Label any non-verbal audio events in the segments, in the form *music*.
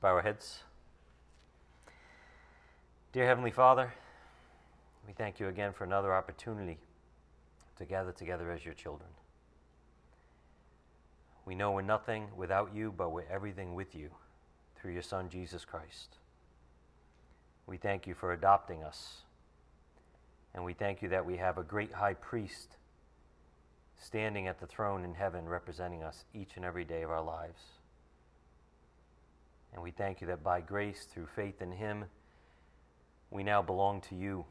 bow our heads. Dear Heavenly Father, we thank you again for another opportunity to gather together as your children. We know we're nothing without you, but we're everything with you through your Son, Jesus Christ. We thank you for adopting us, and we thank you that we have a great high priest standing at the throne in heaven representing us each and every day of our lives. And we thank you that by grace, through faith in him, we now belong to you,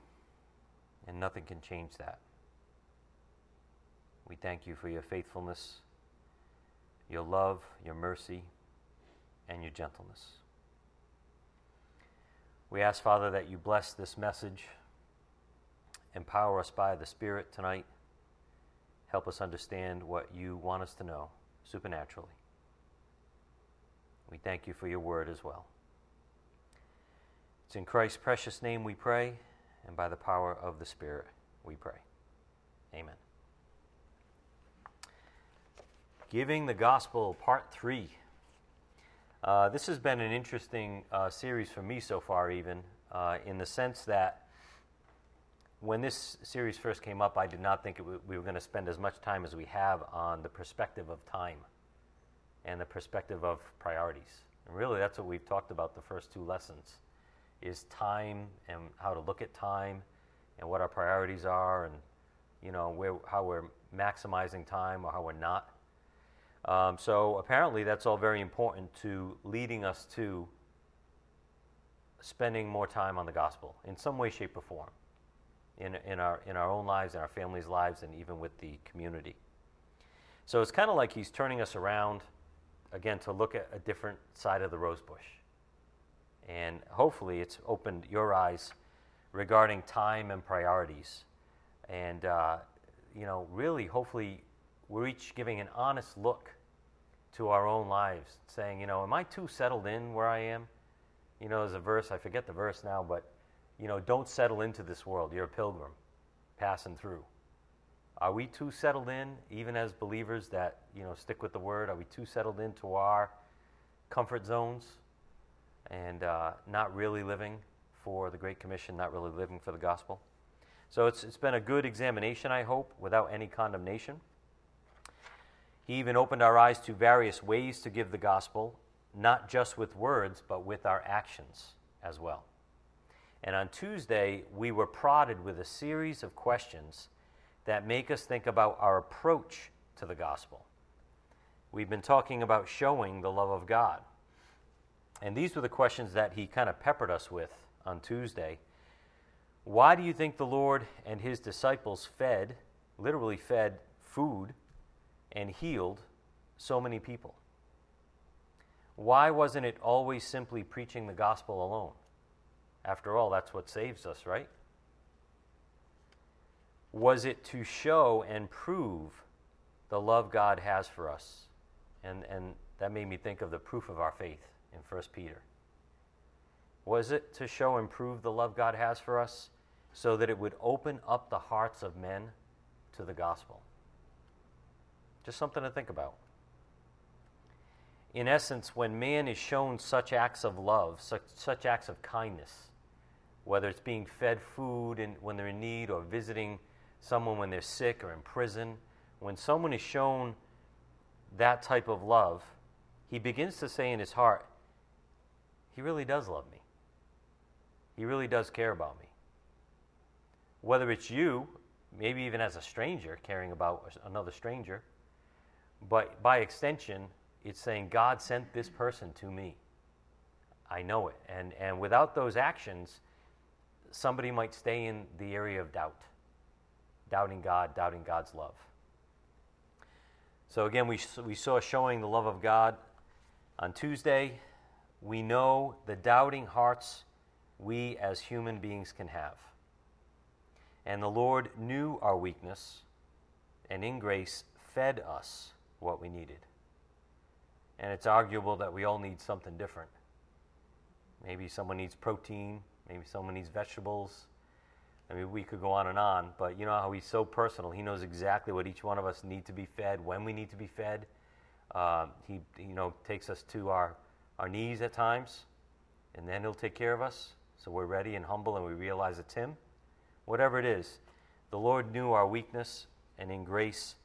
and nothing can change that. We thank you for your faithfulness, your love, your mercy, and your gentleness. We ask, Father, that you bless this message, empower us by the Spirit tonight, help us understand what you want us to know supernaturally. We thank you for your word as well. It's in Christ's precious name we pray, and by the power of the Spirit we pray. Amen. Giving the Gospel, Part 3. Uh, this has been an interesting uh, series for me so far, even uh, in the sense that when this series first came up, I did not think w- we were going to spend as much time as we have on the perspective of time and the perspective of priorities. And really, that's what we've talked about the first two lessons is time and how to look at time and what our priorities are and you know where, how we're maximizing time or how we're not. Um, so apparently that's all very important to leading us to spending more time on the gospel in some way, shape, or form in, in, our, in our own lives, in our families' lives, and even with the community. So it's kind of like he's turning us around again to look at a different side of the rose bush. And hopefully, it's opened your eyes regarding time and priorities. And, uh, you know, really, hopefully, we're each giving an honest look to our own lives, saying, you know, am I too settled in where I am? You know, there's a verse, I forget the verse now, but, you know, don't settle into this world. You're a pilgrim passing through. Are we too settled in, even as believers that, you know, stick with the word? Are we too settled into our comfort zones? and uh, not really living for the Great Commission, not really living for the gospel. So it's, it's been a good examination, I hope, without any condemnation. He even opened our eyes to various ways to give the gospel, not just with words, but with our actions as well. And on Tuesday, we were prodded with a series of questions that make us think about our approach to the gospel. We've been talking about showing the love of God. And these were the questions that he kind of peppered us with on Tuesday. Why do you think the Lord and his disciples fed, literally fed food and healed so many people? Why wasn't it always simply preaching the gospel alone? After all, that's what saves us, right? Was it to show and prove the love God has for us? And, and that made me think of the proof of our faith in 1 Peter? Was it to show and prove the love God has for us so that it would open up the hearts of men to the gospel? Just something to think about. In essence, when man is shown such acts of love, such, such acts of kindness, whether it's being fed food in, when they're in need or visiting someone when they're sick or in prison, when someone is shown that type of love, he begins to say in his heart, he really does love me. He really does care about me. Whether it's you, maybe even as a stranger, caring about another stranger, but by extension, it's saying, God sent this person to me. I know it. And, and without those actions, somebody might stay in the area of doubt, doubting God, doubting God's love. So, again, we, we saw showing the love of God on Tuesday we know the doubting hearts we as human beings can have. And the Lord knew our weakness and in grace fed us what we needed. And it's arguable that we all need something different. Maybe someone needs protein, maybe someone needs vegetables. I mean, we could go on and on, but you know how he's so personal. He knows exactly what each one of us need to be fed, when we need to be fed. Uh, he, you know, takes us to our our knees at times, and then He'll take care of us. So we're ready and humble and we realize it's Him. Whatever it is, the Lord knew our weakness and in grace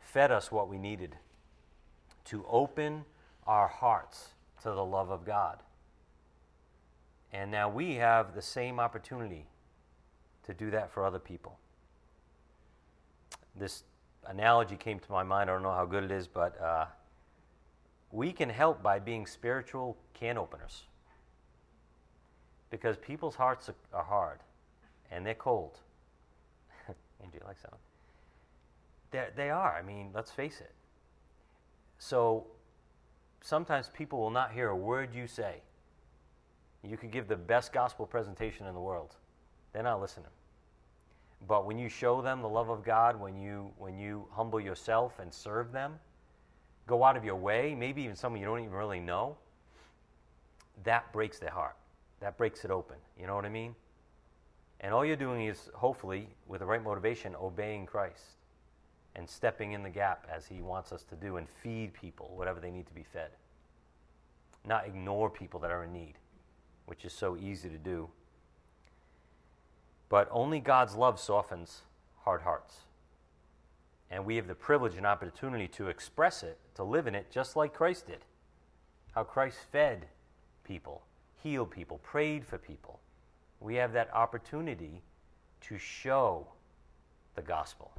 fed us what we needed to open our hearts to the love of God. And now we have the same opportunity to do that for other people. This analogy came to my mind. I don't know how good it is, but uh, we can help by being spiritual can openers. Because people's hearts are, hard and they're cold. *laughs* Angie likes that one. They're, they are. I mean, let's face it. So sometimes people will not hear a word you say. You could give the best gospel presentation in the world, they're not listening. But when you show them the love of God, when you, when you humble yourself and serve them, go out of your way, maybe even someone you don't even really know, that breaks their heart. That breaks it open. You know what I mean? And all you're doing is, hopefully, with the right motivation, obeying Christ and stepping in the gap as He wants us to do and feed people whatever they need to be fed. Not ignore people that are in need, which is so easy to do. But only God's love softens hard hearts. And we have the privilege and opportunity to express it, to live in it, just like Christ did. How Christ fed people, healed people, prayed for people. We have that opportunity to show the gospel.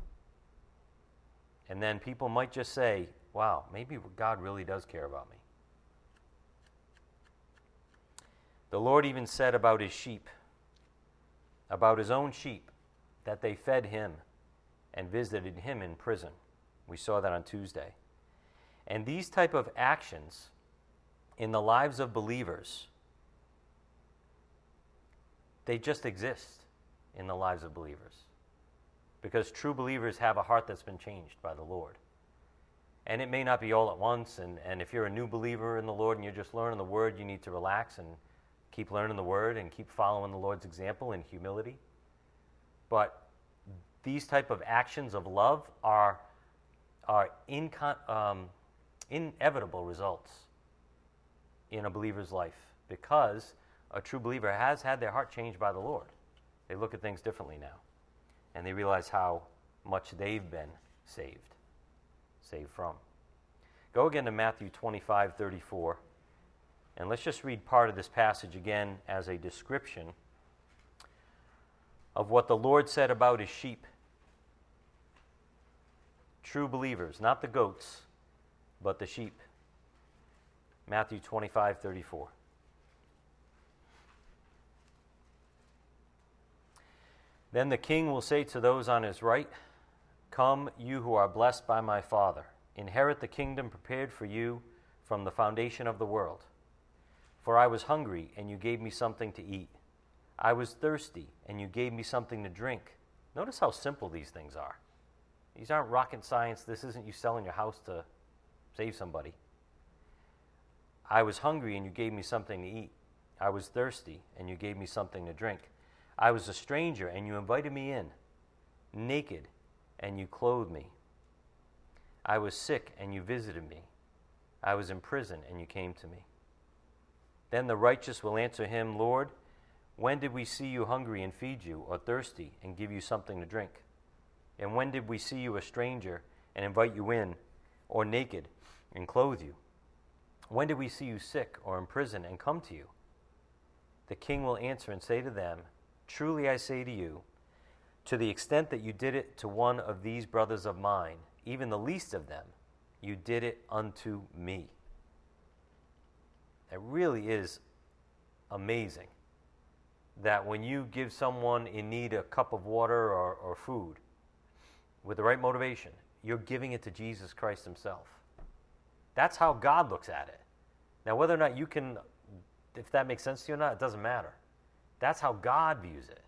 And then people might just say, wow, maybe God really does care about me. The Lord even said about his sheep, about his own sheep, that they fed him and visited him in prison. We saw that on Tuesday. And these type of actions in the lives of believers, they just exist in the lives of believers because true believers have a heart that's been changed by the Lord. And it may not be all at once, and, and if you're a new believer in the Lord and you're just learning the Word, you need to relax and keep learning the Word and keep following the Lord's example in humility. But these type of actions of love are, are incon- um, inevitable results in a believer's life because a true believer has had their heart changed by the Lord. They look at things differently now and they realize how much they've been saved, saved from. Go again to Matthew 25 34, and let's just read part of this passage again as a description of what the Lord said about his sheep. True believers, not the goats, but the sheep. Matthew 25 34. Then the king will say to those on his right, Come, you who are blessed by my Father, inherit the kingdom prepared for you from the foundation of the world. For I was hungry, and you gave me something to eat. I was thirsty, and you gave me something to drink. Notice how simple these things are. These aren't rocket science. This isn't you selling your house to save somebody. I was hungry, and you gave me something to eat. I was thirsty, and you gave me something to drink. I was a stranger, and you invited me in, naked, and you clothed me. I was sick, and you visited me. I was in prison, and you came to me. Then the righteous will answer him, Lord, when did we see you hungry and feed you, or thirsty and give you something to drink? And when did we see you a stranger and invite you in, or naked and clothe you? When did we see you sick or in prison and come to you? The king will answer and say to them, Truly I say to you, to the extent that you did it to one of these brothers of mine, even the least of them, you did it unto me. It really is amazing that when you give someone in need a cup of water or, or food with the right motivation, you're giving it to Jesus Christ Himself. That's how God looks at it. Now, whether or not you can, if that makes sense to you or not, it doesn't matter. That's how God views it.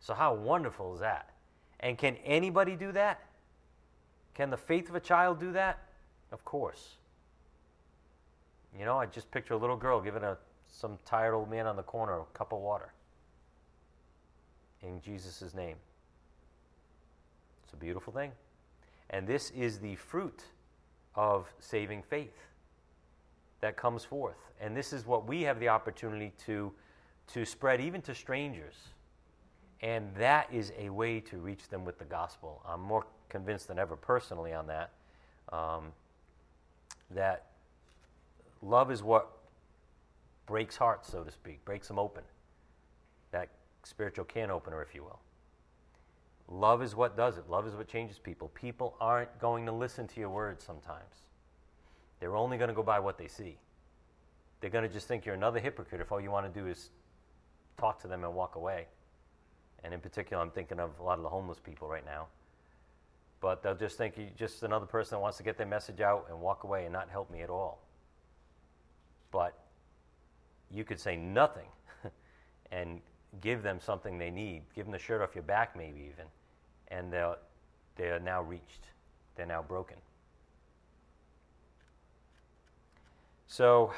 So, how wonderful is that? And can anybody do that? Can the faith of a child do that? Of course. You know, I just picture a little girl giving a, some tired old man on the corner a cup of water in Jesus' name. It's a beautiful thing. And this is the fruit of saving faith. that comes forth. And this is what we have the opportunity to, to spread even to strangers. And that is a way to reach them with the gospel. I'm more convinced than ever personally on that. Um, that love is what breaks hearts, so to speak, breaks them open. That spiritual can opener, if you will. Love is what does it. Love is what changes people. People aren't going to listen to your words sometimes. They're only going to go by what they see. They're going to just think you're another hypocrite if all you want to do is talk to them and walk away. And in particular, I'm thinking of a lot of the homeless people right now. But they'll just think you're just another person that wants to get their message out and walk away and not help me at all. But you could say nothing *laughs* and give them something they need. Give them the shirt off your back, maybe even. And they're, they're now reached, they're now broken. So,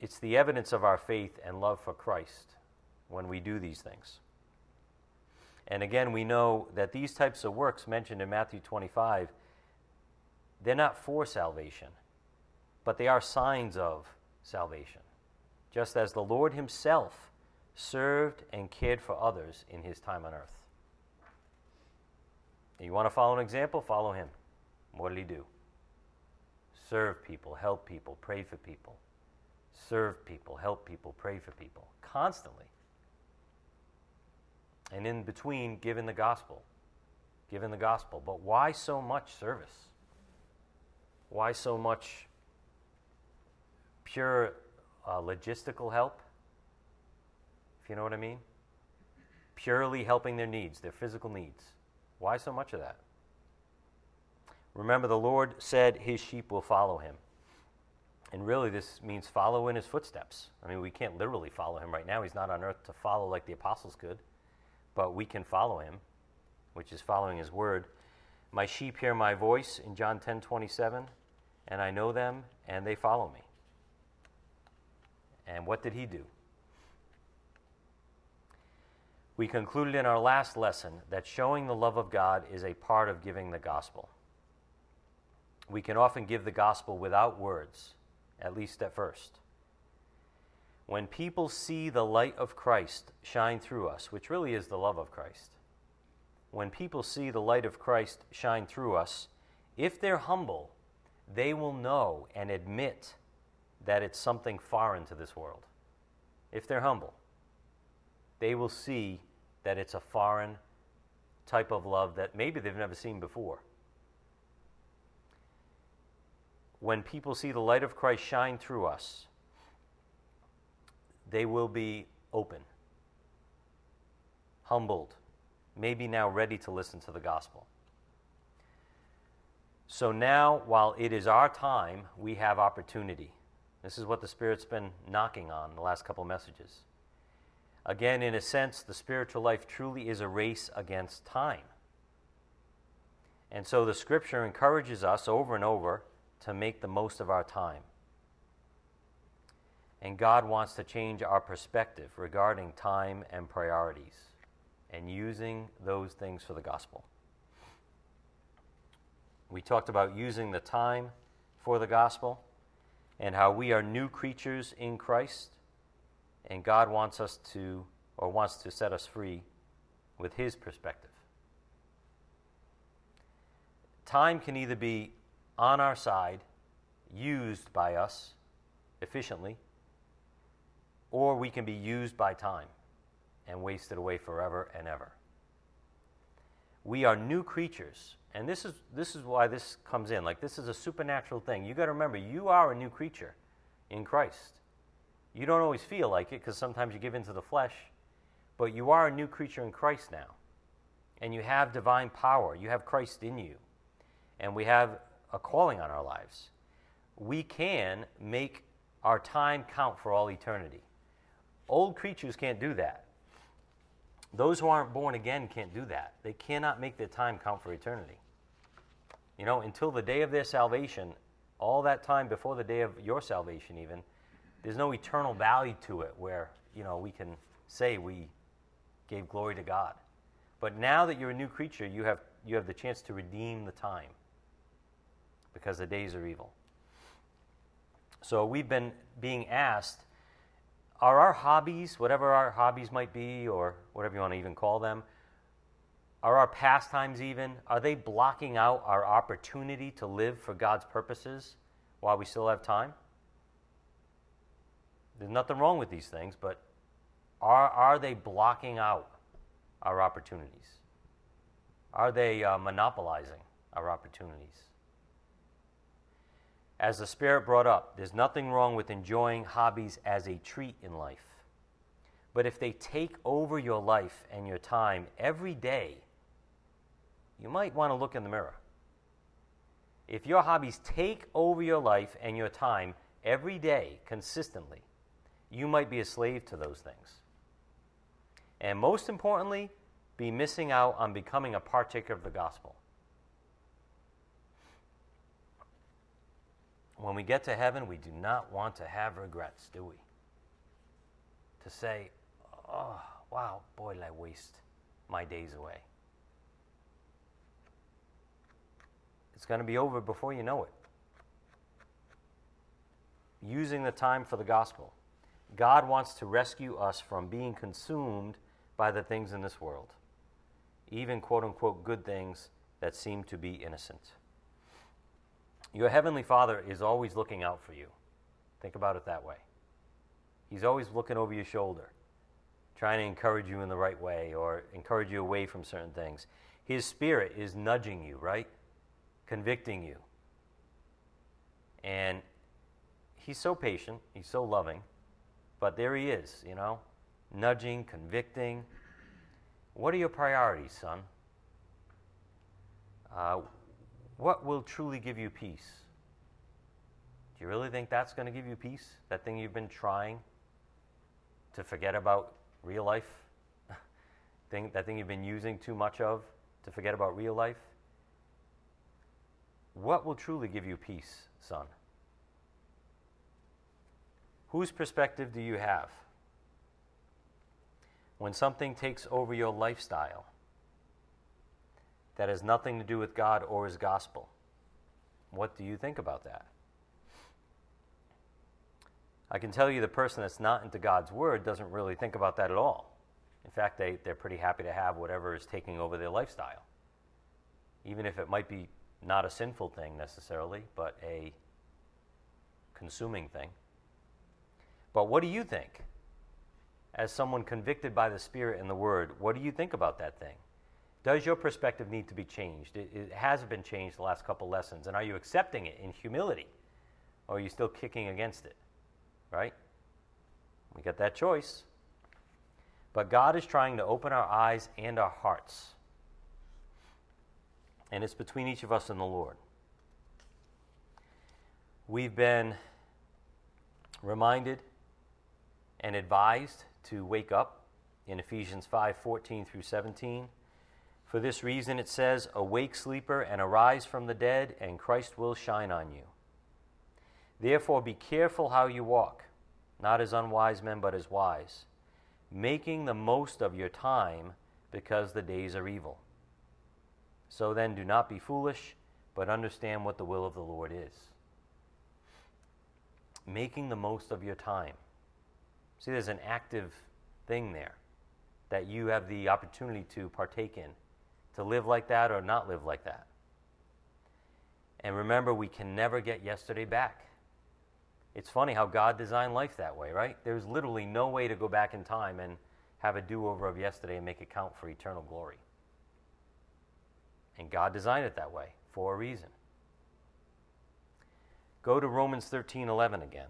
it's the evidence of our faith and love for Christ when we do these things. And again, we know that these types of works mentioned in Matthew 25, they're not for salvation, but they are signs of salvation. Just as the Lord Himself served and cared for others in His time on earth. You want to follow an example? Follow Him. What did He do? Serve people, help people, pray for people serve people, help people, pray for people constantly. And in between, giving the gospel. Giving the gospel. But why so much service? Why so much pure uh, logistical help? If you know what I mean? Purely helping their needs, their physical needs. Why so much of that? Remember, the Lord said his sheep will follow him. And really, this means follow in his footsteps. I mean, we can't literally follow him right now. He's not on earth to follow like the apostles could, but we can follow him, which is following his word. My sheep hear my voice in John 10 27, and I know them, and they follow me. And what did he do? We concluded in our last lesson that showing the love of God is a part of giving the gospel. We can often give the gospel without words at least at first. When people see the light of Christ shine through us, which really is the love of Christ, when people see the light of Christ shine through us, if they're humble, they will know and admit that it's something foreign to this world. If they're humble, they will see that it's a foreign type of love that maybe they've never seen before. when people see the light of Christ shine through us, they will be open, humbled, maybe now ready to listen to the gospel. So now, while it is our time, we have opportunity. This is what the Spirit's been knocking on the last couple messages. Again, in a sense, the spiritual life truly is a race against time. And so the Scripture encourages us over and over to make the most of our time. And God wants to change our perspective regarding time and priorities and using those things for the gospel. We talked about using the time for the gospel and how we are new creatures in Christ, and God wants us to, or wants to set us free with His perspective. Time can either be on our side, used by us efficiently, or we can be used by time and wasted away forever and ever. We are new creatures, and this is, this is why this comes in. Like, this is a supernatural thing. You got to remember, you are a new creature in Christ. You don't always feel like it because sometimes you give into the flesh, but you are a new creature in Christ now. And you have divine power. You have Christ in you. And we have a calling on our lives. We can make our time count for all eternity. Old creatures can't do that. Those who aren't born again can't do that. They cannot make their time count for eternity. You know, until the day of their salvation, all that time before the day of your salvation, even, there's no eternal value to it where, you know, we can say we gave glory to God. But now that you're a new creature, you have, you have the chance to redeem the time because the days are evil. So we've been being asked are our hobbies, whatever our hobbies might be, or whatever you want to even call them, are our pastimes even, are they blocking out our opportunity to live for God's purposes while we still have time? There's nothing wrong with these things, but are, are they blocking out our opportunities? Are they uh, monopolizing our opportunities? As the Spirit brought up, there's nothing wrong with enjoying hobbies as a treat in life. But if they take over your life and your time every day, you might want to look in the mirror. If your hobbies take over your life and your time every day consistently, you might be a slave to those things. And most importantly, be missing out on becoming a partaker of the gospel. When we get to heaven, we do not want to have regrets, do we? To say, oh, wow, boy, did I waste my days away. It's going to be over before you know it. Using the time for the gospel. God wants to rescue us from being consumed by the things in this world, even quote unquote good things that seem to be innocent. Your Heavenly Father is always looking out for you. Think about it that way. He's always looking over your shoulder, trying to encourage you in the right way or encourage you away from certain things. His Spirit is nudging you, right? Convicting you. And He's so patient, He's so loving but there he is, you know, nudging, convicting. What are your priorities, son? Uh, what will truly give you peace? Do you really think that's going to give you peace? That thing you've been trying to forget about real life? *laughs* thing, that thing you've been using too much of to forget about real life? What will truly give you peace, son? Whose perspective do you have? When something takes over your lifestyle that has nothing to do with God or His gospel, what do you think about that? I can tell you the person that's not into God's word doesn't really think about that at all. In fact, they, they're pretty happy to have whatever is taking over their lifestyle, even if it might be not a sinful thing necessarily, but a consuming thing. But what do you think? As someone convicted by the Spirit and the Word, what do you think about that thing? Does your perspective need to be changed? It, it has been changed the last couple lessons. And are you accepting it in humility? Or are you still kicking against it? Right? We got that choice. But God is trying to open our eyes and our hearts. And it's between each of us and the Lord. We've been reminded and advised to wake up in Ephesians 5 14 through 17. For this reason, it says, Awake, sleeper, and arise from the dead, and Christ will shine on you. Therefore, be careful how you walk, not as unwise men, but as wise, making the most of your time, because the days are evil. So then, do not be foolish, but understand what the will of the Lord is. Making the most of your time. See, there's an active thing there that you have the opportunity to partake in, to live like that or not live like that. And remember, we can never get yesterday back. It's funny how God designed life that way, right? There's literally no way to go back in time and have a do over of yesterday and make it count for eternal glory. And God designed it that way for a reason. Go to Romans 13 11 again.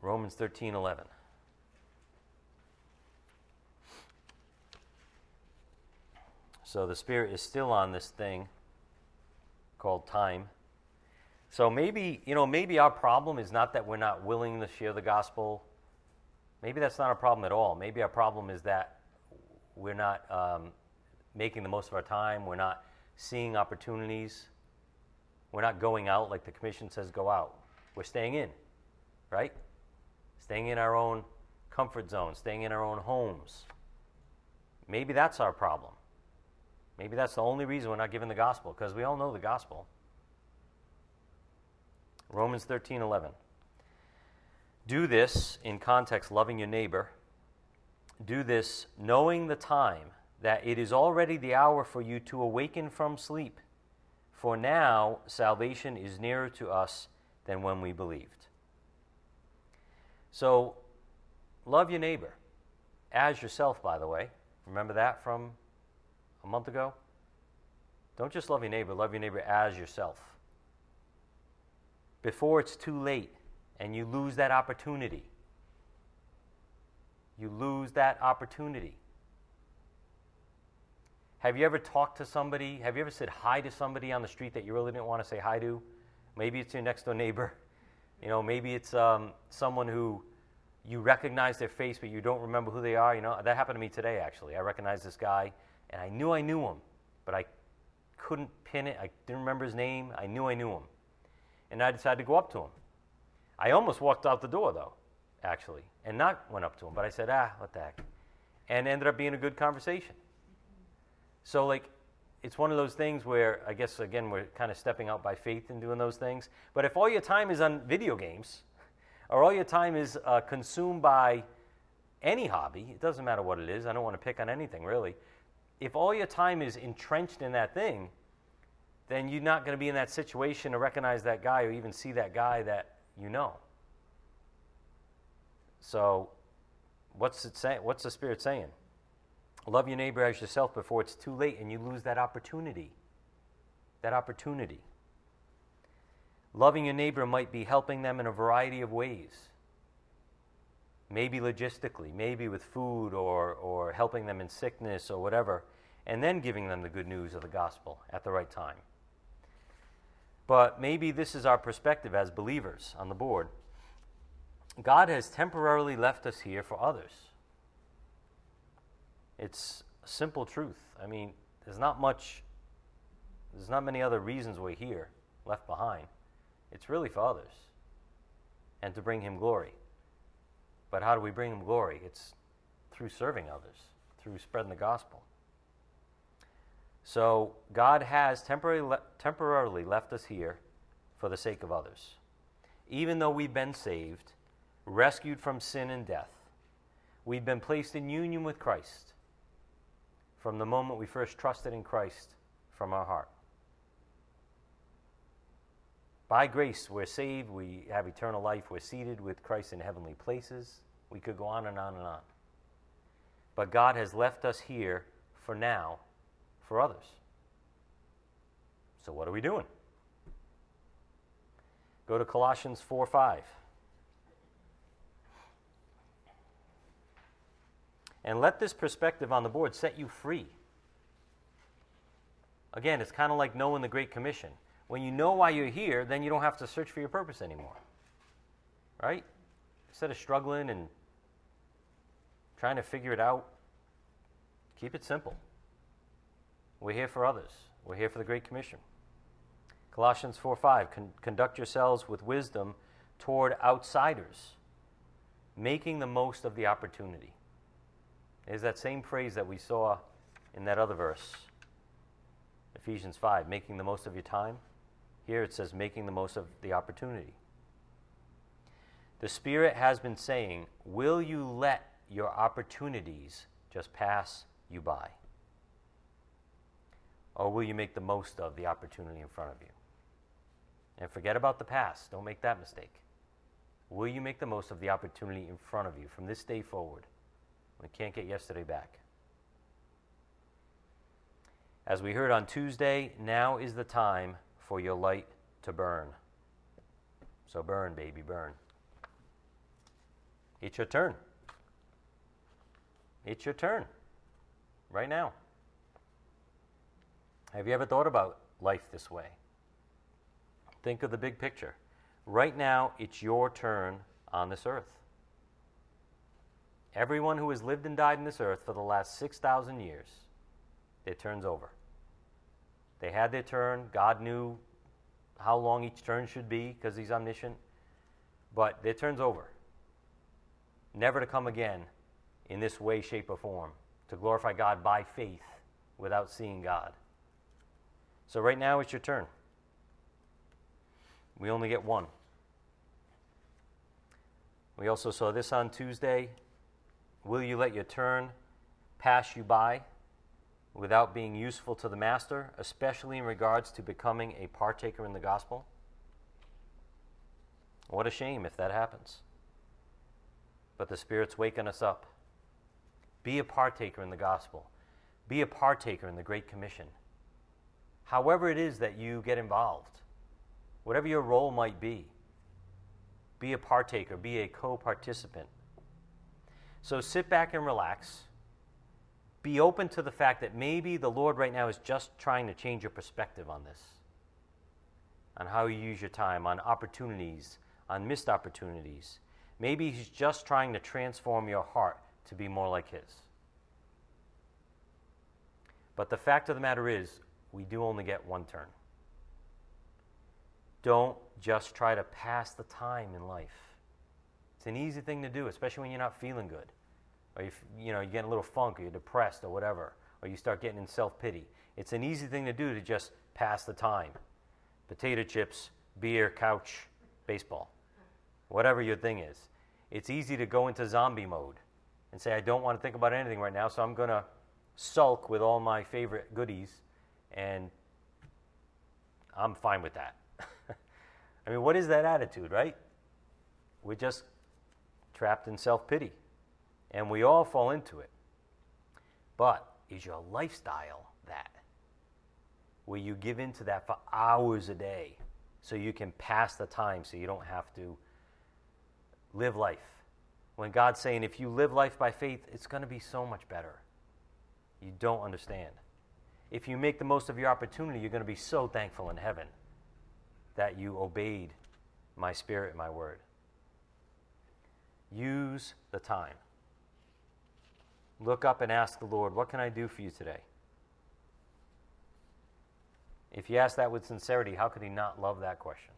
Romans 13 11. So the Spirit is still on this thing called time. So maybe, you know, maybe our problem is not that we're not willing to share the gospel. Maybe that's not a problem at all. Maybe our problem is that we're not um, making the most of our time. We're not seeing opportunities. We're not going out like the commission says go out. We're staying in, right? staying in our own comfort zone, staying in our own homes. Maybe that's our problem. Maybe that's the only reason we're not giving the gospel, because we all know the gospel. Romans 13 11. Do this in context, loving your neighbor. Do this knowing the time, that it is already the hour for you to awaken from sleep. For now, salvation is nearer to us than when we believed. So, love your neighbor as yourself, by the way. Remember that from a month ago? Don't just love your neighbor, love your neighbor as yourself. Before it's too late and you lose that opportunity. You lose that opportunity. Have you ever talked to somebody? Have you ever said hi to somebody on the street that you really didn't want to say hi to? Maybe it's your next door neighbor. *laughs* You know, maybe it's um, someone who you recognize their face, but you don't remember who they are. You know, that happened to me today, actually. I recognized this guy, and I knew I knew him, but I couldn't pin it. I didn't remember his name. I knew I knew him. And I decided to go up to him. I almost walked out the door, though, actually, and not went up to him, but I said, ah, what the heck. And ended up being a good conversation. So, like, it's one of those things where I guess, again, we're kind of stepping out by faith and doing those things. But if all your time is on video games, or all your time is uh, consumed by any hobby, it doesn't matter what it is, I don't want to pick on anything really. If all your time is entrenched in that thing, then you're not going to be in that situation to recognize that guy or even see that guy that you know. So, what's it saying? What's the Spirit saying? Love your neighbor as yourself before it's too late and you lose that opportunity. That opportunity. Loving your neighbor might be helping them in a variety of ways. Maybe logistically, maybe with food or, or helping them in sickness or whatever, and then giving them the good news of the gospel at the right time. But maybe this is our perspective as believers on the board. God has temporarily left us here for others. It's simple truth. I mean, there's not much, there's not many other reasons we're here left behind. It's really for others and to bring Him glory. But how do we bring Him glory? It's through serving others, through spreading the gospel. So God has temporarily, temporarily left us here for the sake of others. Even though we've been saved, rescued from sin and death, we've been placed in union with Christ from the moment we first trusted in Christ from our heart. By grace, we're saved, we have eternal life, we're seated with Christ in heavenly places. We could go on and on and on. But God has left us here for now for others. So, what are we doing? Go to Colossians 4 5. And let this perspective on the board set you free. Again, it's kind of like knowing the Great Commission. When you know why you're here, then you don't have to search for your purpose anymore. Right? Instead of struggling and trying to figure it out, keep it simple. We're here for others. We're here for the Great Commission. Colossians 4 5, Con- conduct yourselves with wisdom toward outsiders, making the most of the opportunity is that same phrase that we saw in that other verse, Ephesians 5, making the most of your time. Here it says, making the most of the opportunity. The Spirit has been saying, Will you let your opportunities just pass you by? Or will you make the most of the opportunity in front of you? And forget about the past. Don't make that mistake. Will you make the most of the opportunity in front of you from this day forward? We can't get yesterday back. As we heard on Tuesday, now is the time for your light to burn. So burn, baby, burn. It's your turn. It's your turn. Right now. Have you ever thought about life this way? Think of the big picture. Right now, it's your turn on this earth. Everyone who has lived and died in this earth for the last 6,000 years, their turn's over. They had their turn. God knew how long each turn should be because He's omniscient. But their turn's over. Never to come again in this way, shape, or form to glorify God by faith without seeing God. So right now it's your turn. We only get one. We also saw this on Tuesday. Will you let your turn pass you by without being useful to the master, especially in regards to becoming a partaker in the gospel? What a shame if that happens. But the Spirit's waking us up. Be a partaker in the gospel, be a partaker in the Great Commission. However, it is that you get involved, whatever your role might be, be a partaker, be a co participant. So sit back and relax. Be open to the fact that maybe the Lord right now is just trying to change your perspective on this, on how you use your time, on opportunities, on missed opportunities. Maybe He's just trying to transform your heart to be more like His. But the fact of the matter is, we do only get one turn. Don't just try to pass the time in life. It's an easy thing to do, especially when you're not feeling good, or you, you know you get a little funk, or you're depressed, or whatever, or you start getting in self pity. It's an easy thing to do to just pass the time. Potato chips, beer, couch, baseball, whatever your thing is. It's easy to go into zombie mode and say, I don't want to think about anything right now, so I'm going to sulk with all my favorite goodies, and I'm fine with that. *laughs* I mean, what is that attitude, right? We're just trapped in self pity, and we all fall into it. But is your lifestyle that? Where you give into that for hours a day so you can pass the time so you don't have to live life. When God's saying, if you live life by faith, it's going to be so much better. You don't understand. If you make the most of your opportunity, you're going to be so thankful in heaven that you obeyed my spirit and my word. Use the time. Look up and ask the Lord, What can I do for you today? If you ask that with sincerity, how could he not love that question?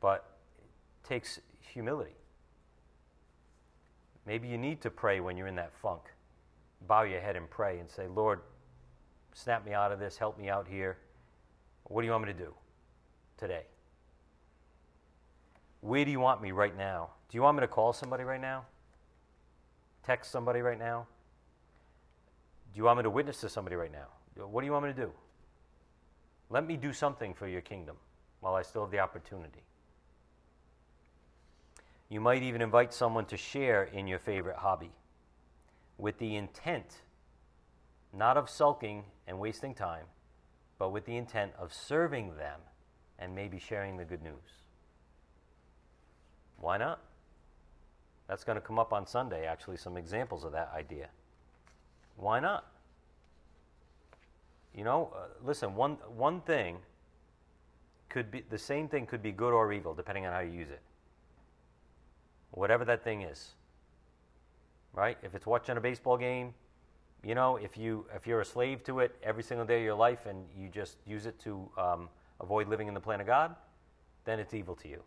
But it takes humility. Maybe you need to pray when you're in that funk. Bow your head and pray and say, Lord, snap me out of this, help me out here. What do you want me to do? today? Where do you want me right now? Do you want me to call somebody right now? Text somebody right now? Do you want me to witness to somebody right now? What do you want me to do? Let me do something for your kingdom while I still have the opportunity. You might even invite someone to share in your favorite hobby with the intent, not of sulking and wasting time, but with the intent of serving them and maybe sharing the good news. Why not? That's going to come up on Sunday, actually, some examples of that idea. Why not? You know, uh, listen, one, one thing could be the same thing could be good or evil, depending on how you use it. Whatever that thing is. Right? If it's watching a baseball game, you know, if you if you're a slave to it every single day of your life and you just use it to um, avoid living in the plan of God, then it's evil to you.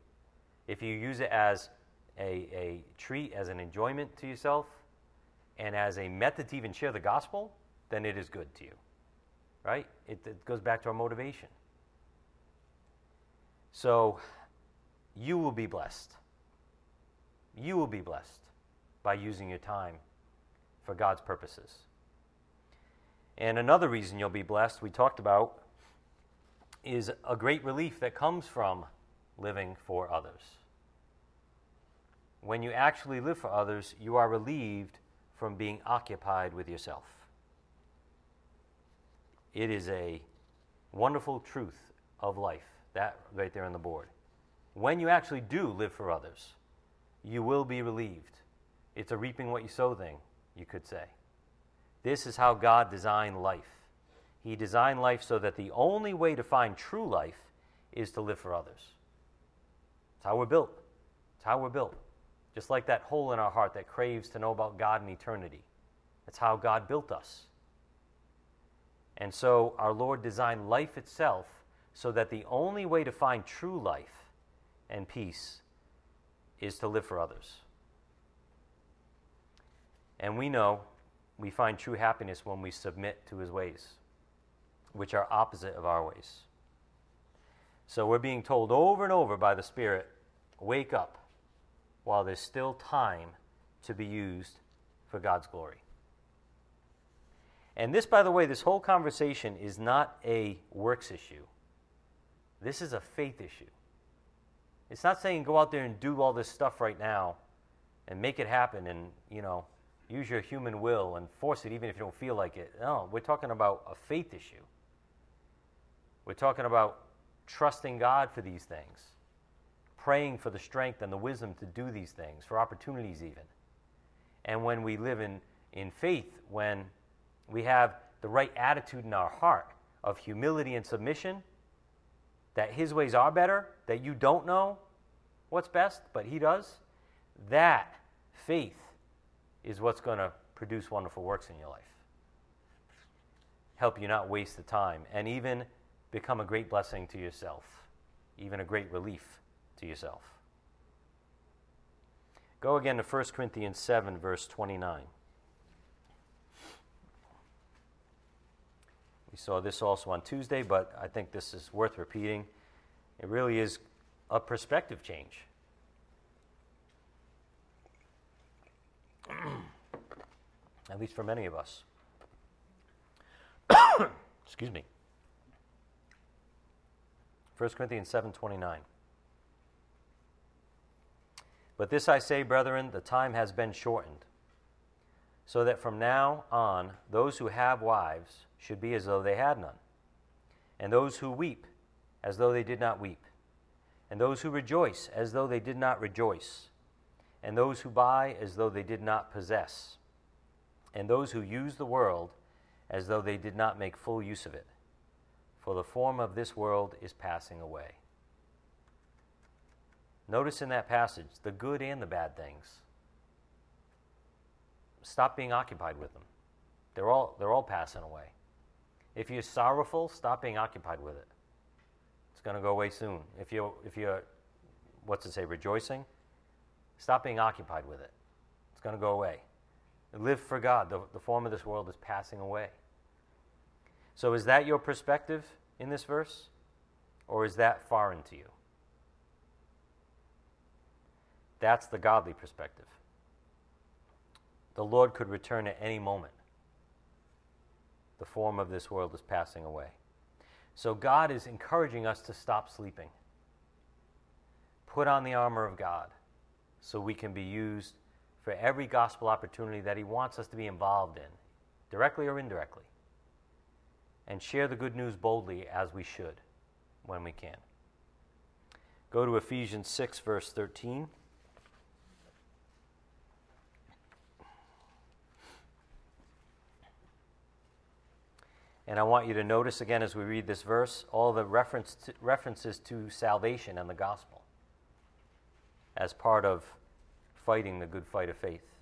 If you use it as a, a treat, as an enjoyment to yourself, and as a method to even share the gospel, then it is good to you. Right? It, it goes back to our motivation. So, you will be blessed. You will be blessed by using your time for God's purposes. And another reason you'll be blessed, we talked about is a great relief that comes from living for others. When you actually live for others, you are relieved from being occupied with yourself. It is a wonderful truth of life, that right there on the board. When you actually do live for others, you will be relieved. It's a reaping what you sow thing, you could say. This is how God designed life. He designed life so that the only way to find true life is to live for others. It's how we're built. It's how we're built. Just like that hole in our heart that craves to know about God and eternity. That's how God built us. And so our Lord designed life itself so that the only way to find true life and peace is to live for others. And we know we find true happiness when we submit to his ways which are opposite of our ways. So we're being told over and over by the Spirit wake up, while there's still time to be used for God's glory. And this, by the way, this whole conversation is not a works issue. This is a faith issue. It's not saying go out there and do all this stuff right now and make it happen and, you know, use your human will and force it even if you don't feel like it. No, we're talking about a faith issue. We're talking about trusting God for these things, praying for the strength and the wisdom to do these things, for opportunities even. And when we live in, in faith, when we have the right attitude in our heart of humility and submission, that His ways are better, that you don't know what's best, but He does, that faith is what's going to produce wonderful works in your life. Help you not waste the time and even become a great blessing to yourself, even a great relief to yourself. Go again to 1 Corinthians 7, verse 29. We saw this also on Tuesday, but I think this is worth repeating. It really is a perspective change. *clears throat* At least for many of us. *coughs* Excuse me. 1 Corinthians 7:29 But this I say, brethren, the time has been shortened, so that from now on those who have wives should be as though they had none, and those who weep as though they did not weep, and those who rejoice as though they did not rejoice, and those who buy as though they did not possess, and those who use the world as though they did not make full use of it. For the form of this world is passing away. Notice in that passage the good and the bad things. Stop being occupied with them. They're all, they're all passing away. If you're sorrowful, stop being occupied with it. It's going to go away soon. If you if you're what's it say rejoicing, stop being occupied with it. It's going to go away. Live for God. The, the form of this world is passing away. So is that your perspective in this verse or is that foreign to you? That's the godly perspective. The Lord could return at any moment the form of this world is passing away. So God is encouraging us to stop sleeping. Put on the armor of God so we can be used for every gospel opportunity that He wants us to be involved in, directly or indirectly. And share the good news boldly as we should when we can. Go to Ephesians 6, verse 13. And I want you to notice again as we read this verse all the reference to, references to salvation and the gospel as part of fighting the good fight of faith.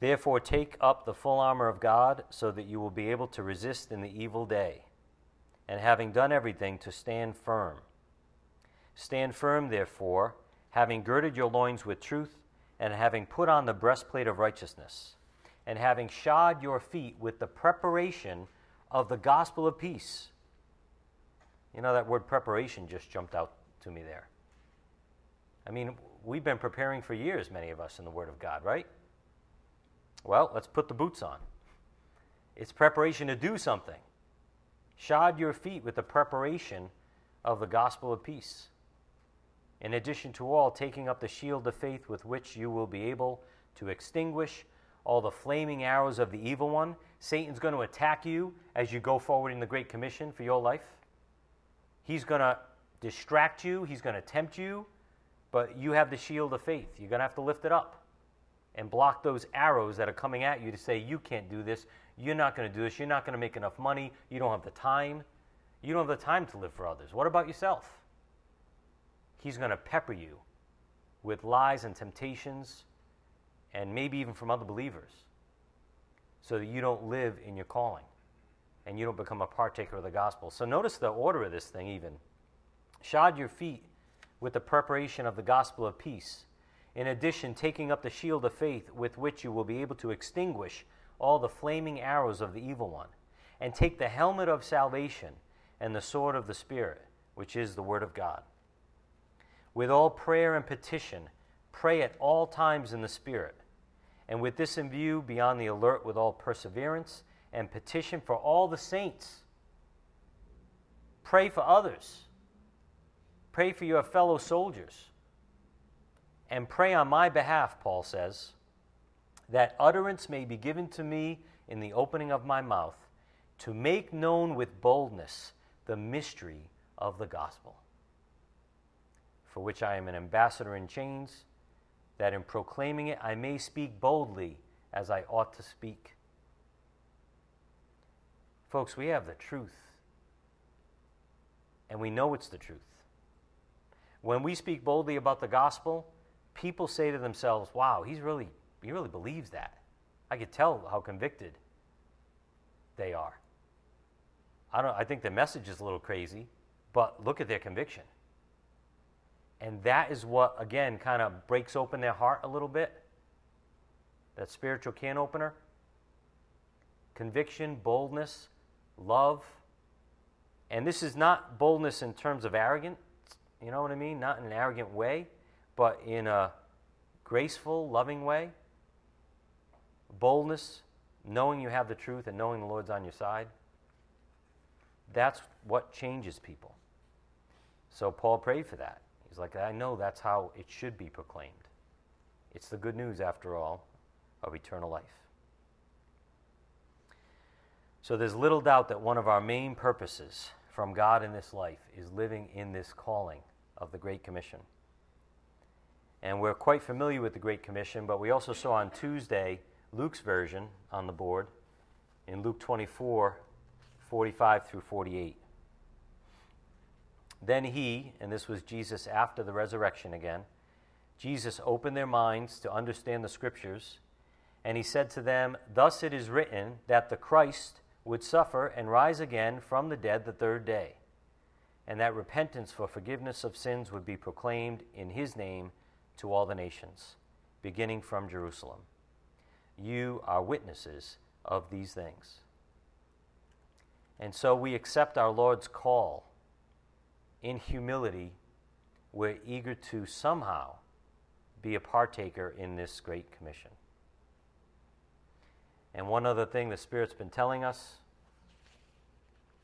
Therefore, take up the full armor of God so that you will be able to resist in the evil day, and having done everything, to stand firm. Stand firm, therefore, having girded your loins with truth, and having put on the breastplate of righteousness and having shod your feet with the preparation of the gospel of peace. You know, that word preparation just jumped out to me there. I mean, we've been preparing for years, many of us, in the Word of God, right? Well, let's put the boots on. It's preparation to do something. Shod your feet with the preparation of the gospel of peace. In addition to all, taking up the shield of faith with which you will be able to extinguish all the flaming arrows of the evil one. Satan's going to attack you as you go forward in the Great Commission for your life. He's going to distract you, he's going to tempt you, but you have the shield of faith. You're going to have to lift it up and block those arrows that are coming at you to say, You can't do this. You're not going to do this. You're not going to make enough money. You don't have the time. You don't have the time to live for others. What about yourself? He's going to pepper you with lies and temptations and maybe even from other believers, so that you don't live in your calling and you don't become a partaker of the gospel. So notice the order of this thing, even. Shod your feet with the preparation of the gospel of peace. In addition, taking up the shield of faith with which you will be able to extinguish all the flaming arrows of the evil one. And take the helmet of salvation and the sword of the Spirit, which is the Word of God. With all prayer and petition, pray at all times in the Spirit. And with this in view, be on the alert with all perseverance and petition for all the saints. Pray for others. Pray for your fellow soldiers. And pray on my behalf, Paul says, that utterance may be given to me in the opening of my mouth to make known with boldness the mystery of the gospel, for which I am an ambassador in chains, that in proclaiming it I may speak boldly as I ought to speak. Folks, we have the truth, and we know it's the truth. When we speak boldly about the gospel, people say to themselves, wow, he's really, he really believes that. I could tell how convicted they are. I, don't, I think the message is a little crazy, but look at their conviction. And that is what, again, kind of breaks open their heart a little bit. That spiritual can opener. Conviction, boldness, love. And this is not boldness in terms of arrogance, you know what I mean? Not in an arrogant way, but in a graceful, loving way. Boldness, knowing you have the truth and knowing the Lord's on your side. That's what changes people. So Paul prayed for that. He's like, I know that's how it should be proclaimed. It's the good news, after all, of eternal life. So there's little doubt that one of our main purposes from God in this life is living in this calling of the Great Commission. And we're quite familiar with the Great Commission, but we also saw on Tuesday Luke's version on the board in Luke 24 45 through 48. Then he, and this was Jesus after the resurrection again, Jesus opened their minds to understand the scriptures, and he said to them, Thus it is written that the Christ would suffer and rise again from the dead the third day, and that repentance for forgiveness of sins would be proclaimed in his name to all the nations, beginning from Jerusalem. You are witnesses of these things. And so we accept our Lord's call in humility. We're eager to somehow be a partaker in this great commission. And one other thing the Spirit's been telling us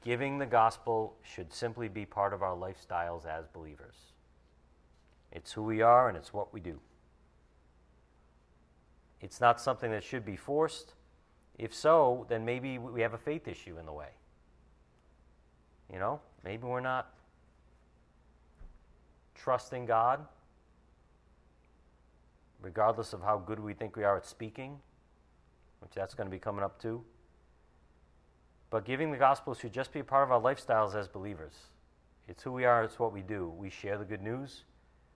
giving the gospel should simply be part of our lifestyles as believers. It's who we are and it's what we do. It's not something that should be forced. If so, then maybe we have a faith issue in the way. You know, maybe we're not trusting God, regardless of how good we think we are at speaking, which that's going to be coming up too. But giving the gospel should just be a part of our lifestyles as believers. It's who we are, it's what we do. We share the good news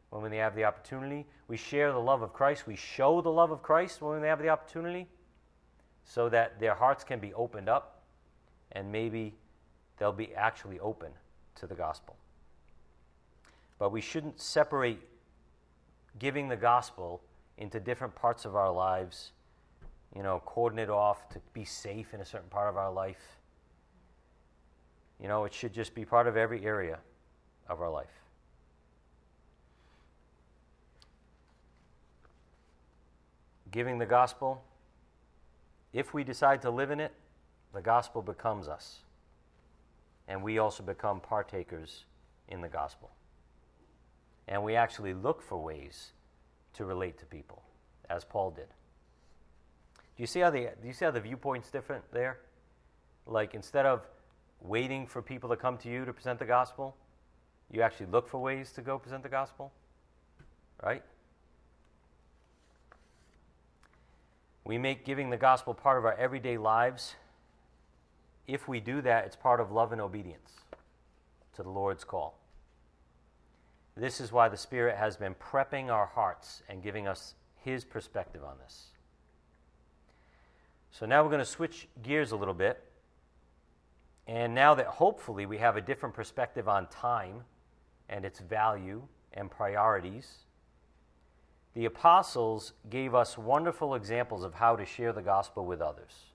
when we have the opportunity. We share the love of Christ. We show the love of Christ when we have the opportunity so that their hearts can be opened up and maybe they'll be actually open to the gospel. But we shouldn't separate giving the gospel into different parts of our lives, you know, cordon it off to be safe in a certain part of our life. You know, it should just be part of every area of our life. Giving the gospel, if we decide to live in it, the gospel becomes us and we also become partakers in the gospel. And we actually look for ways to relate to people, as Paul did. Do you see how the do you see how the viewpoint's different there? Like instead of waiting for people to come to you to present the gospel, you actually look for ways to go present the gospel? Right? We make giving the gospel part of our everyday lives if we do that, it's part of love and obedience to the Lord's call. This is why the Spirit has been prepping our hearts and giving us His perspective on this. So now we're going to switch gears a little bit. And now that hopefully we have a different perspective on time and its value and priorities, the apostles gave us wonderful examples of how to share the gospel with others.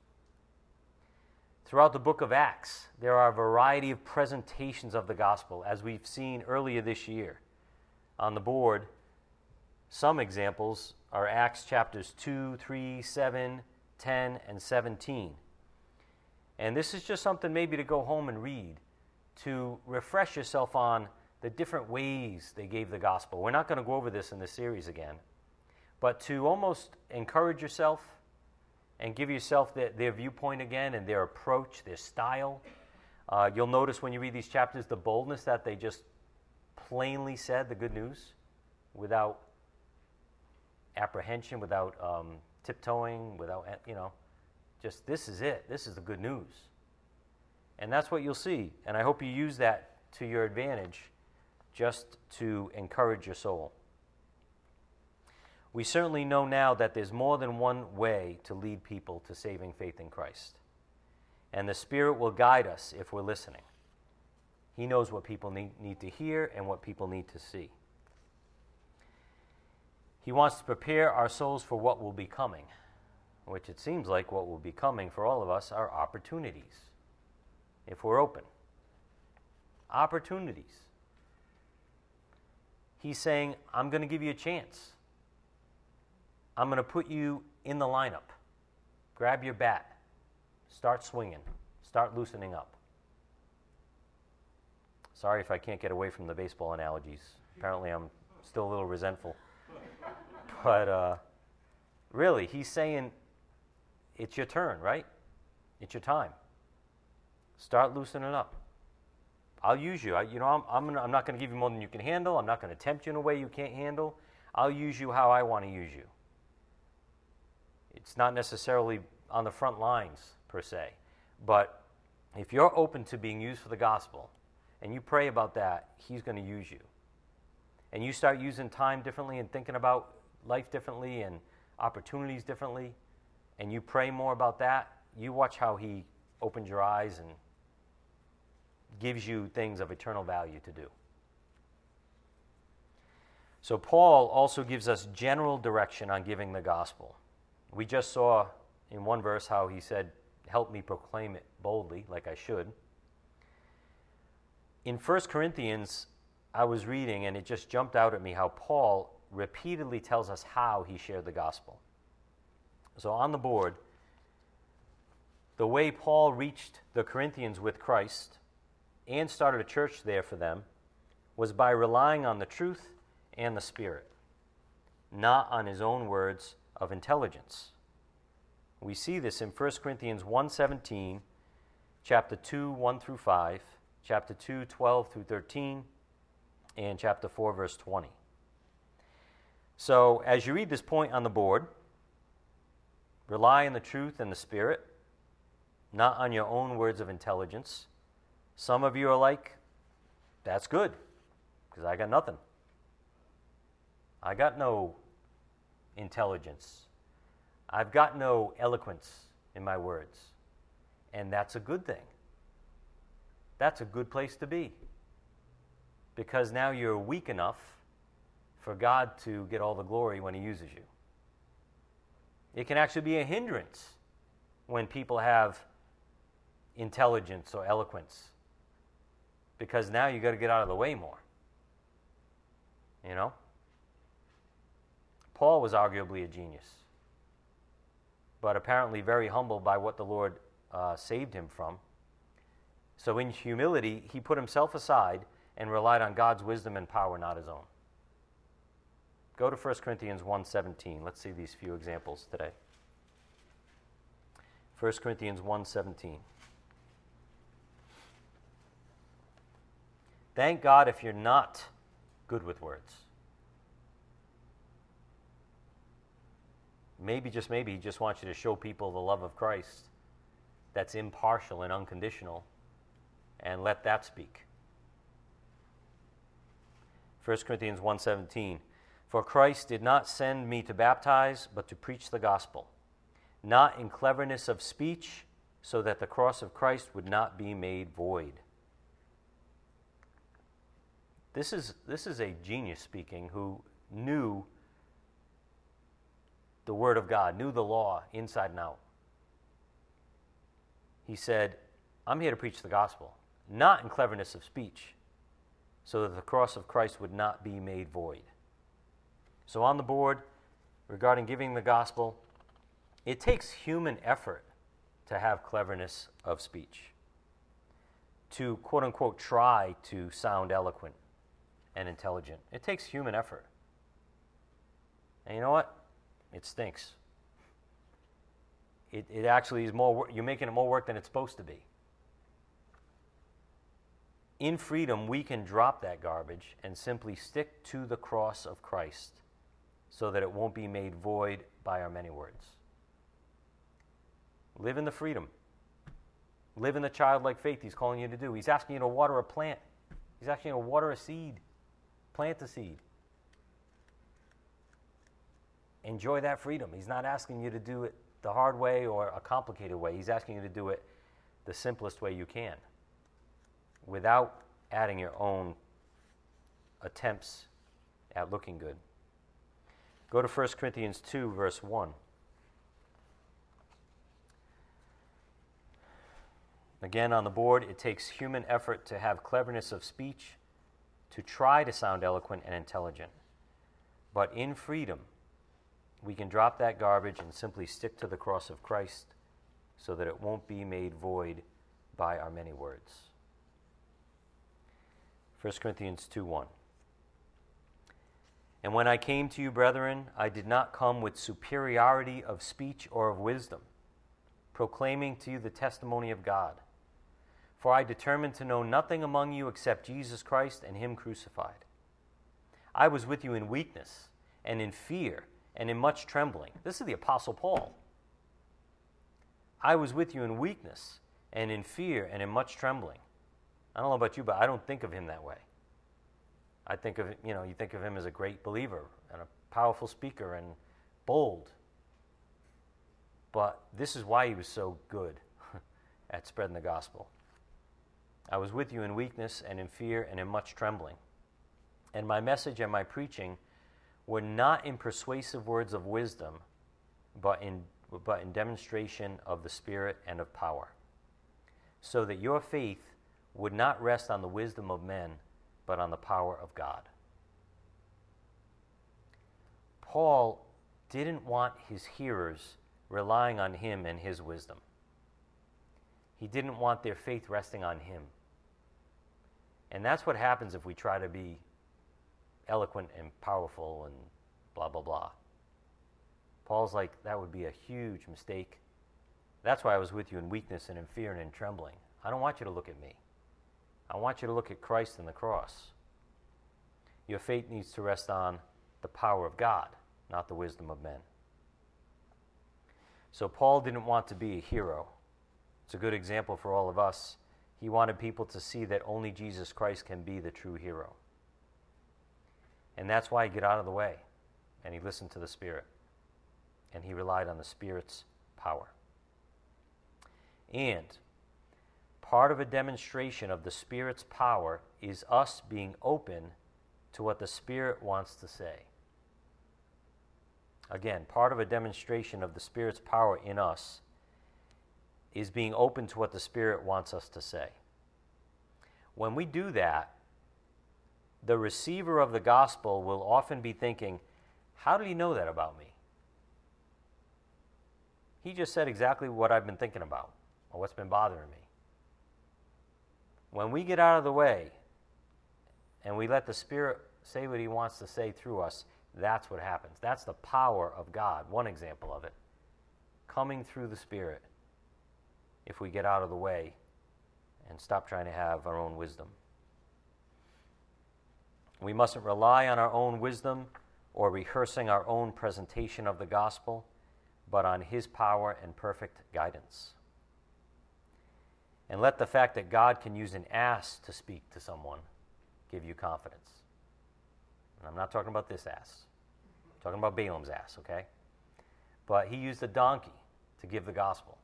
Throughout the book of Acts, there are a variety of presentations of the gospel, as we've seen earlier this year. On the board some examples are Acts chapters 2, 3, 7, 10, and 17. And this is just something maybe to go home and read to refresh yourself on the different ways they gave the gospel. We're not going to go over this in this series again, but to almost encourage yourself and give yourself the, their viewpoint again and their approach, their style. Uh, you'll notice when you read these chapters the boldness that they just plainly said the good news without apprehension, without um, tiptoeing, without, you know, just this is it. This is the good news. And that's what you'll see. And I hope you use that to your advantage just to encourage your soul. We certainly know now that there's more than one way to lead people to saving faith in Christ. And the Spirit will guide us if we're listening. He knows what people need, need to hear and what people need to see. He wants to prepare our souls for what will be coming, which it seems like what will be coming for all of us are opportunities, if we're open. Opportunities. He's saying, I'm going to give you a chance. I'm going to put you in the lineup. Grab your bat. Start swinging. Start loosening up. Sorry if I can't get away from the baseball analogies. Apparently, I'm still a little resentful. *laughs* But uh, really, he's saying it's your turn, right? It's your time. Start loosening up. I'll use you. I, you know, I'm, I'm, gonna, I'm not going to give you more than you can handle. I'm not going to tempt you in a way you can't handle. I'll use you how I want to use you. It's not necessarily on the front lines, per se. But if you're open to being used for the gospel and you pray about that, He's going to use you. And you start using time differently and thinking about life differently and opportunities differently, and you pray more about that, you watch how He opens your eyes and gives you things of eternal value to do. So, Paul also gives us general direction on giving the gospel. We just saw in one verse how he said, Help me proclaim it boldly, like I should. In 1 Corinthians, I was reading and it just jumped out at me how Paul repeatedly tells us how he shared the gospel. So on the board, the way Paul reached the Corinthians with Christ and started a church there for them was by relying on the truth and the Spirit, not on his own words of intelligence. We see this in 1 Corinthians 1:17, chapter 2, 1 through 5, chapter 2, 12 through 13, and chapter 4, verse 20. So, as you read this point on the board, rely on the truth and the Spirit, not on your own words of intelligence. Some of you are like, that's good, because I got nothing. I got no intelligence. I've got no eloquence in my words. And that's a good thing. That's a good place to be. Because now you're weak enough for God to get all the glory when He uses you. It can actually be a hindrance when people have intelligence or eloquence because now you got to get out of the way more. You know? Paul was arguably a genius, but apparently very humble by what the Lord uh, saved him from. So, in humility, he put himself aside and relied on God's wisdom and power, not his own. Go to 1 Corinthians 1:17. Let's see these few examples today. 1 Corinthians 1:17. Thank God if you're not good with words. Maybe, just maybe, he just wants you to show people the love of Christ that's impartial and unconditional, and let that speak. 1 Corinthians 1:17 for Christ did not send me to baptize, but to preach the gospel, not in cleverness of speech, so that the cross of Christ would not be made void. This is, this is a genius speaking who knew the Word of God, knew the law inside and out. He said, I'm here to preach the gospel, not in cleverness of speech, so that the cross of Christ would not be made void. So, on the board, regarding giving the gospel, it takes human effort to have cleverness of speech, to quote unquote try to sound eloquent and intelligent. It takes human effort. And you know what? It stinks. It, it actually is more. You're making it more work than it's supposed to be. In freedom, we can drop that garbage and simply stick to the cross of Christ so that it won't be made void by our many words. Live in the freedom. Live in the childlike faith He's calling you to do. He's asking you to water a plant, He's asking you to water a seed. Plant the seed. Enjoy that freedom. He's not asking you to do it the hard way or a complicated way. He's asking you to do it the simplest way you can without adding your own attempts at looking good. Go to 1 Corinthians 2, verse 1. Again, on the board, it takes human effort to have cleverness of speech, to try to sound eloquent and intelligent. But in freedom, we can drop that garbage and simply stick to the cross of Christ so that it won't be made void by our many words. 1 Corinthians 2 1. And when I came to you, brethren, I did not come with superiority of speech or of wisdom, proclaiming to you the testimony of God. For I determined to know nothing among you except Jesus Christ and Him crucified. I was with you in weakness and in fear and in much trembling. This is the Apostle Paul. I was with you in weakness and in fear and in much trembling. I don't know about you, but I don't think of him that way. I think of, you know, you think of him as a great believer and a powerful speaker and bold. But this is why he was so good *laughs* at spreading the gospel. I was with you in weakness and in fear and in much trembling. And my message and my preaching were not in persuasive words of wisdom, but in, but in demonstration of the Spirit and of power, so that your faith would not rest on the wisdom of men, but on the power of God. Paul didn't want his hearers relying on him and his wisdom. He didn't want their faith resting on him. And that's what happens if we try to be eloquent and powerful and blah, blah, blah. Paul's like, that would be a huge mistake. That's why I was with you in weakness and in fear and in trembling. I don't want you to look at me. I want you to look at Christ and the cross. Your faith needs to rest on the power of God, not the wisdom of men. So, Paul didn't want to be a hero. It's a good example for all of us. He wanted people to see that only Jesus Christ can be the true hero. And that's why he got out of the way and he listened to the Spirit. And he relied on the Spirit's power. And part of a demonstration of the Spirit's power is us being open to what the Spirit wants to say. Again, part of a demonstration of the Spirit's power in us is being open to what the Spirit wants us to say. When we do that, the receiver of the gospel will often be thinking, How did he know that about me? He just said exactly what I've been thinking about or what's been bothering me. When we get out of the way and we let the Spirit say what he wants to say through us, that's what happens. That's the power of God. One example of it. Coming through the Spirit if we get out of the way and stop trying to have our own wisdom. We mustn't rely on our own wisdom or rehearsing our own presentation of the gospel, but on His power and perfect guidance. And let the fact that God can use an ass to speak to someone give you confidence. And I'm not talking about this ass, I'm talking about Balaam's ass, okay? But he used a donkey to give the gospel.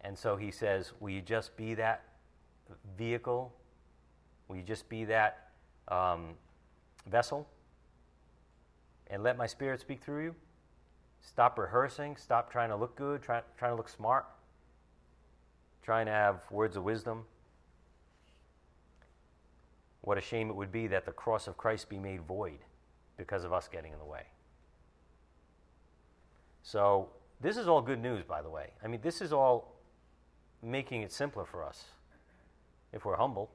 And so he says, Will you just be that vehicle? Will you just be that um, vessel and let my spirit speak through you. Stop rehearsing. Stop trying to look good, try, trying to look smart, trying to have words of wisdom. what a shame it would be that the cross of Christ be made void because of us getting in the way. So, this is all good news, by the way. I mean, this is all making it simpler for us if we're humble.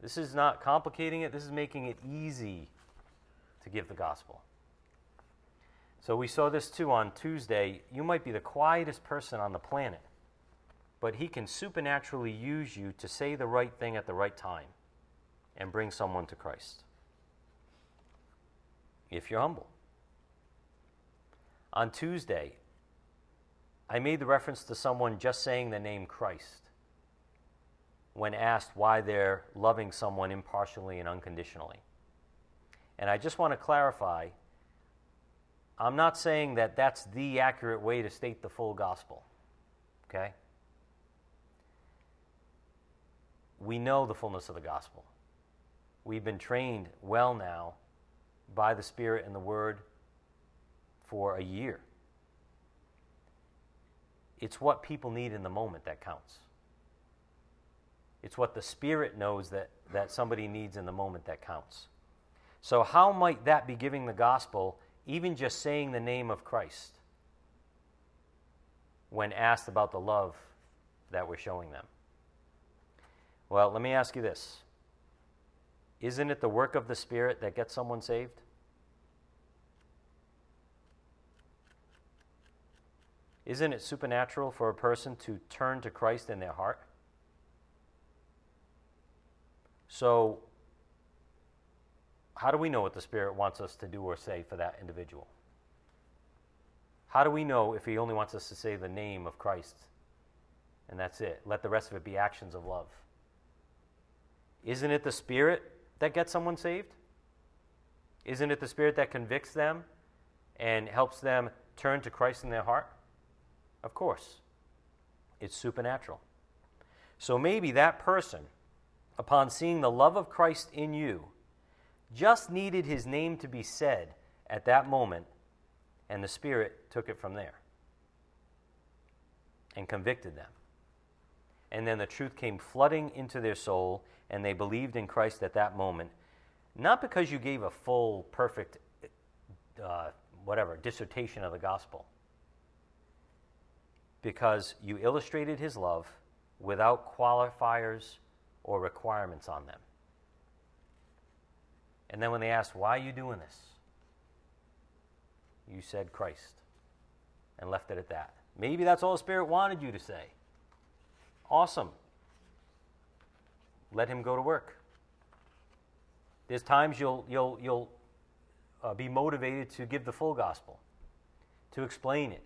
This is not complicating it, this is making it easy to give the gospel. So we saw this too on Tuesday. You might be the quietest person on the planet, but he can supernaturally use you to say the right thing at the right time and bring someone to Christ. If you're humble. On Tuesday, I made the reference to someone just saying the name Christ when asked why they're loving someone impartially and unconditionally. And I just want to clarify I'm not saying that that's the accurate way to state the full gospel. Okay? We know the fullness of the gospel. We've been trained well now by the Spirit and the Word for a year. It's what people need in the moment that counts. It's what the Spirit knows that, that somebody needs in the moment that counts. So, how might that be giving the gospel, even just saying the name of Christ, when asked about the love that we're showing them? Well, let me ask you this Isn't it the work of the Spirit that gets someone saved? Isn't it supernatural for a person to turn to Christ in their heart? So, how do we know what the Spirit wants us to do or say for that individual? How do we know if He only wants us to say the name of Christ and that's it? Let the rest of it be actions of love. Isn't it the Spirit that gets someone saved? Isn't it the Spirit that convicts them and helps them turn to Christ in their heart? Of course. It's supernatural. So maybe that person, upon seeing the love of Christ in you, just needed his name to be said at that moment, and the Spirit took it from there and convicted them. And then the truth came flooding into their soul, and they believed in Christ at that moment, not because you gave a full, perfect, uh, whatever, dissertation of the gospel, because you illustrated his love without qualifiers or requirements on them. And then when they asked, Why are you doing this? You said Christ and left it at that. Maybe that's all the Spirit wanted you to say. Awesome. Let him go to work. There's times you'll, you'll, you'll uh, be motivated to give the full gospel, to explain it,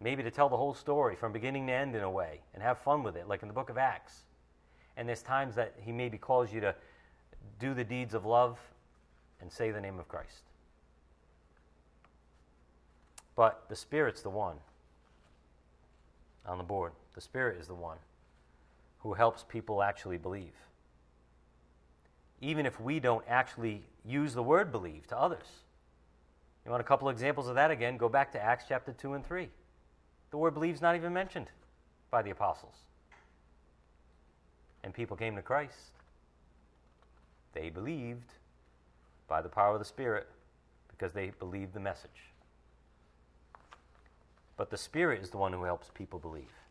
maybe to tell the whole story from beginning to end in a way and have fun with it, like in the book of Acts. And there's times that he maybe calls you to do the deeds of love and say the name of Christ. But the Spirit's the one on the board. The Spirit is the one who helps people actually believe. Even if we don't actually use the word believe to others. You want a couple examples of that again? Go back to Acts chapter 2 and 3. The word believe is not even mentioned by the apostles. And people came to Christ. They believed by the power of the Spirit because they believed the message. But the Spirit is the one who helps people believe.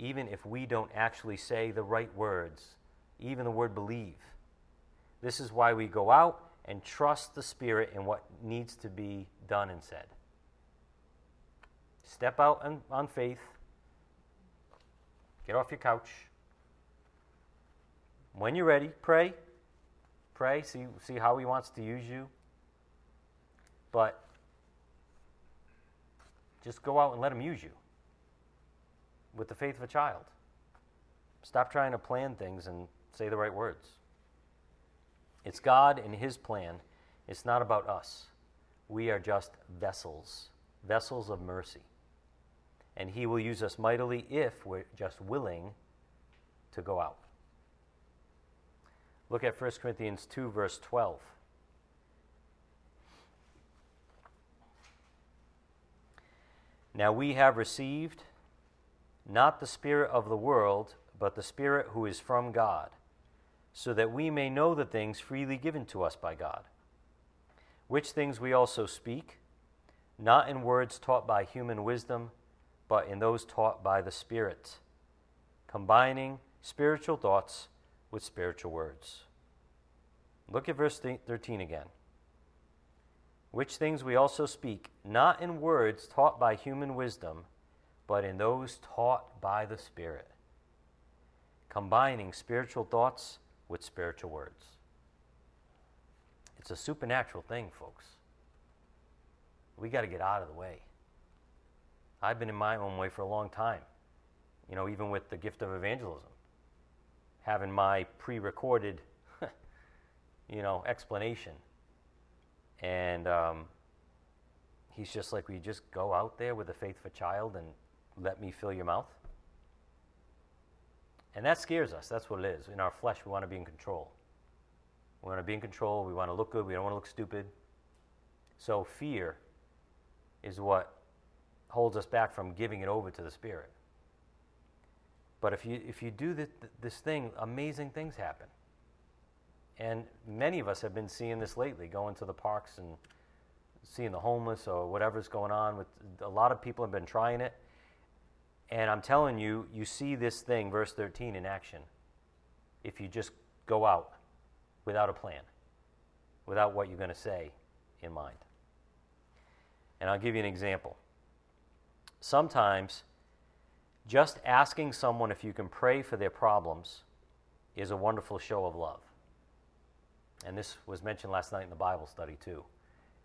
Even if we don't actually say the right words, even the word believe. This is why we go out and trust the Spirit in what needs to be done and said. Step out on, on faith. Get off your couch. When you're ready, pray. Pray, see, see how He wants to use you. But just go out and let Him use you with the faith of a child. Stop trying to plan things and say the right words. It's God and His plan. It's not about us. We are just vessels, vessels of mercy and He will use us mightily if we're just willing to go out. Look at 1 Corinthians 2, verse 12. Now we have received not the Spirit of the world, but the Spirit who is from God, so that we may know the things freely given to us by God. Which things we also speak, not in words taught by human wisdom, but in those taught by the Spirit, combining spiritual thoughts with spiritual words. Look at verse 13 again. Which things we also speak, not in words taught by human wisdom, but in those taught by the Spirit, combining spiritual thoughts with spiritual words. It's a supernatural thing, folks. We got to get out of the way. I've been in my own way for a long time, you know, even with the gift of evangelism, having my pre recorded, *laughs* you know, explanation. And um, he's just like, we just go out there with the faith a child and let me fill your mouth? And that scares us. That's what it is. In our flesh, we want to be in control. We want to be in control. We want to look good. We don't want to look stupid. So, fear is what holds us back from giving it over to the Spirit. But if you, if you do this, this thing, amazing things happen. And many of us have been seeing this lately, going to the parks and seeing the homeless or whatever's going on. With a lot of people have been trying it, and I'm telling you, you see this thing, verse 13, in action if you just go out without a plan, without what you're going to say in mind. And I'll give you an example. Sometimes just asking someone if you can pray for their problems is a wonderful show of love. And this was mentioned last night in the Bible study, too.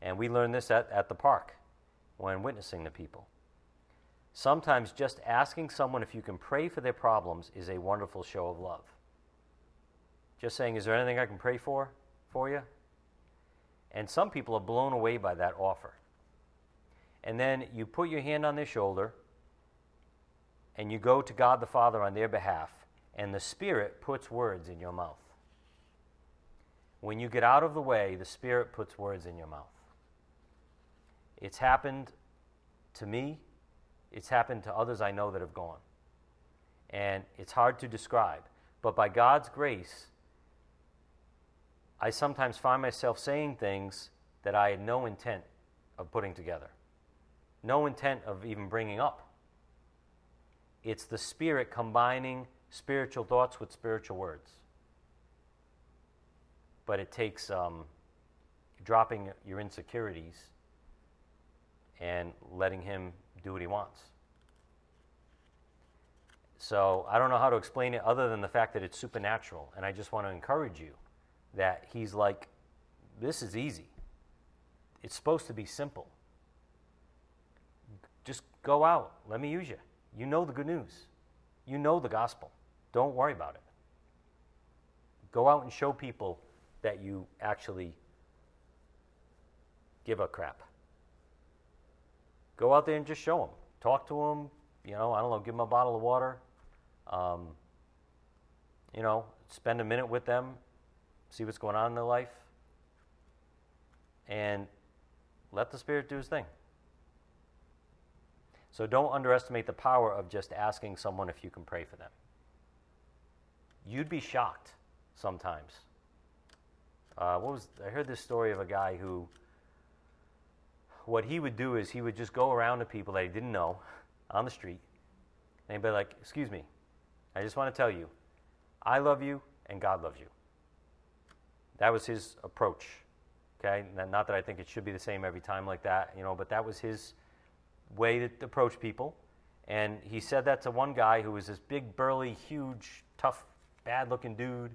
And we learned this at, at the park when witnessing to people. Sometimes just asking someone if you can pray for their problems is a wonderful show of love. Just saying, Is there anything I can pray for for you? And some people are blown away by that offer. And then you put your hand on their shoulder and you go to God the Father on their behalf, and the Spirit puts words in your mouth. When you get out of the way, the Spirit puts words in your mouth. It's happened to me it's happened to others I know that have gone. And it's hard to describe. But by God's grace, I sometimes find myself saying things that I had no intent of putting together, no intent of even bringing up. It's the Spirit combining spiritual thoughts with spiritual words. But it takes um, dropping your insecurities and letting Him do what he wants. So I don't know how to explain it other than the fact that it's supernatural. And I just want to encourage you that he's like, this is easy. It's supposed to be simple. Just go out. Let me use you. You know the good news. You know the gospel. Don't worry about it. Go out and show people that you actually give a crap. Go out there and just show them. Talk to them. You know, I don't know, give them a bottle of water. Um, you know, spend a minute with them, see what's going on in their life, and let the Spirit do His thing. So don't underestimate the power of just asking someone if you can pray for them. You'd be shocked sometimes. Uh, what was I heard this story of a guy who what he would do is he would just go around to people that he didn't know on the street and he'd be like, Excuse me, I just want to tell you, I love you and God loves you. That was his approach. Okay? Not that I think it should be the same every time like that, you know, but that was his way to approach people. And he said that to one guy who was this big, burly, huge, tough, bad looking dude.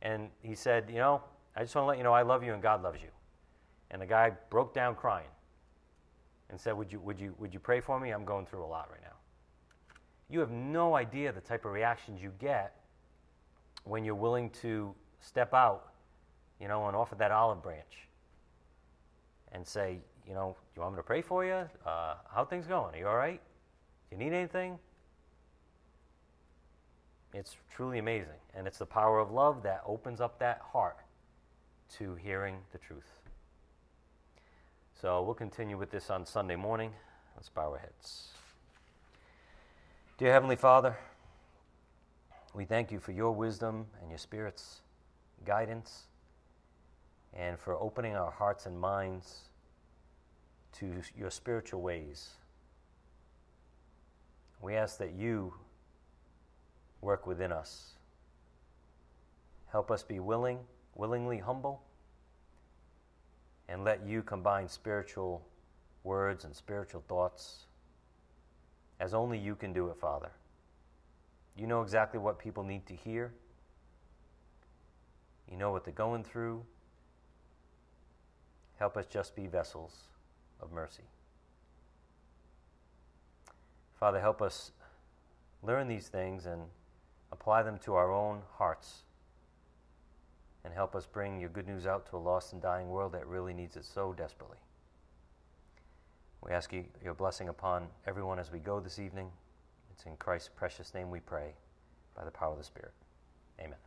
And he said, You know, I just want to let you know I love you and God loves you. And the guy broke down crying and said, Would you, would you, would you pray for me? I'm going through a lot right now. You have no idea the type of reactions you get when you're willing to step out, you know, and offer that olive branch and say, you know, you want me to pray for you? Uh, how things going? Are you all right? Do you need anything? It's truly amazing. And it's the power of love that opens up that heart to hearing the truth. So we'll continue with this on Sunday morning. Let's bow our heads. Dear Heavenly Father, We thank you for your wisdom and your Spirit's guidance and for opening our hearts and minds to your spiritual ways. We ask that you work within us. Help us be willing, willingly humble, and let you combine spiritual words and spiritual thoughts as only you can do it, Father. You know exactly what people need to hear. You know what they're going through. Help us just be vessels of mercy. Father, help us learn these things and apply them to our own hearts and help us bring your good news out to a lost and dying world that really needs it so desperately. We ask you your blessing upon everyone as we go this evening. It's in Christ's precious name we pray, by the power of the Spirit. Amen.